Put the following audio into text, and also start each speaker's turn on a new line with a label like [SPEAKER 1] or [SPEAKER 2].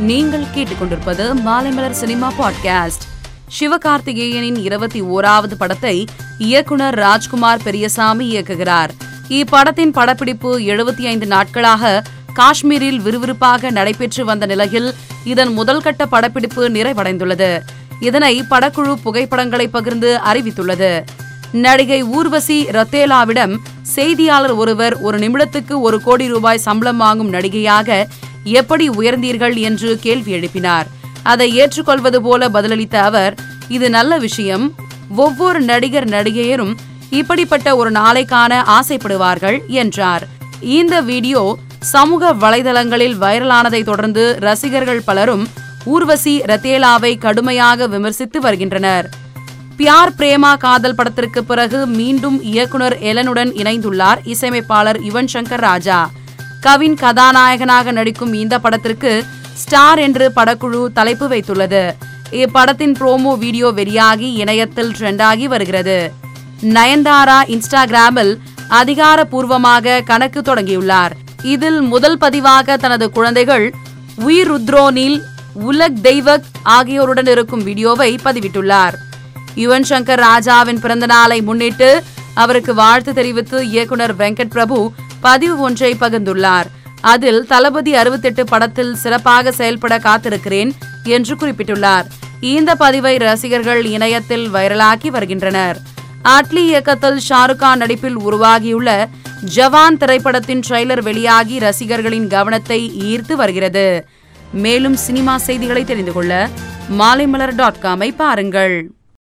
[SPEAKER 1] நீங்கள் கேட்டுக்கொண்டிருப்பது Maalaimalar cinema podcast. சிவகார்த்திகேயனின் இருபத்தி ஓராவது படத்தை இயக்குனர் ராஜ்குமார் பெரியசாமி இயக்குகிறார். இப்படத்தின் படப்பிடிப்பு எழுபத்தி ஐந்து நாட்களாக காஷ்மீரில் விறுவிறுப்பாக நடைபெற்று வந்த நிலையில் இதன் முதல் கட்ட படப்பிடிப்பு நிறைவடைந்துள்ளது. இதனை படக்குழு புகைப்படங்களை பகிர்ந்து அறிவித்துள்ளது. நடிகை ஊர்வசி ரத்தேலாவிடம் செய்தியாளர் ஒருவர் ஒரு நிமிடத்துக்கு ஒரு கோடி ரூபாய் சம்பளம் வாங்கும் நடிகையாக எப்படி உயர்ந்தீர்கள் என்று கேள்வி எழுப்பினார். அதை ஏற்றுக்கொள்வது போல பதிலளித்த அவர் இது நல்ல விஷயம். ஒவ்வொரு நடிகர் நடிகையரும் இப்படிப்பட்ட ஒரு நாளை காண ஆசைப்படுவார்கள் என்றார். இந்த வீடியோ சமூக வலைதளங்களில் வைரலானதை தொடர்ந்து ரசிகர்கள் பலரும் ஊர்வசி ரத்தேலாவை கடுமையாக விமர்சித்து வருகின்றனர். பியார் பிரேமா காதல் படத்திற்கு பிறகு மீண்டும் இயக்குனர் எலனுடன் இணைந்துள்ளார் இசையமைப்பாளர் யுவன் சங்கர் ராஜா. கவின் கதாநாயகனாக நடிக்கும் இந்த படத்திற்கு ஸ்டார் என்று படக்குழு தலைப்பு வைத்துள்ளது. இப்படத்தின் ப்ரோமோ வீடியோ வெளியாகி இணையத்தில் ட்ரெண்டாகி வருகிறது. நயன்தாரா இன்ஸ்டாகிராமில் அதிகாரப்பூர்வமாக கணக்கு தொடங்கியுள்ளார். இதில் முதல் பதிவாக தனது குழந்தைகள் உயிர் ருத்ரோனில் உலக் தெய்வக் ஆகியோருடன் இருக்கும் வீடியோவை பதிவிட்டுள்ளார். யுவன் சங்கர் ராஜாவின் பிறந்த நாளை முன்னிட்டு அவருக்கு வாழ்த்து தெரிவித்து இயக்குனர் வெங்கட் பிரபு பதிவு ஒன்றை பகிர்ந்துள்ளார். அதில் தளபதி அறுபத்தெட்டு படத்தில் சிறப்பாக செயல்பட காத்திருக்கிறேன் என்று குறிப்பிட்டுள்ளார். இந்த பதிவை ரசிகர்கள் இணையத்தில் வைரலாக்கி வருகின்றனர். அட்லி இயக்கத்தில் ஷாருக்கான் நடிப்பில் உருவாகியுள்ள ஜவான் திரைப்படத்தின் ட்ரெய்லர் வெளியாகி ரசிகர்களின் கவனத்தை ஈர்த்து வருகிறது. மேலும் சினிமா செய்திகளை தெரிந்து கொள்ள மாலைமலர் டாட் காமை பாருங்கள்.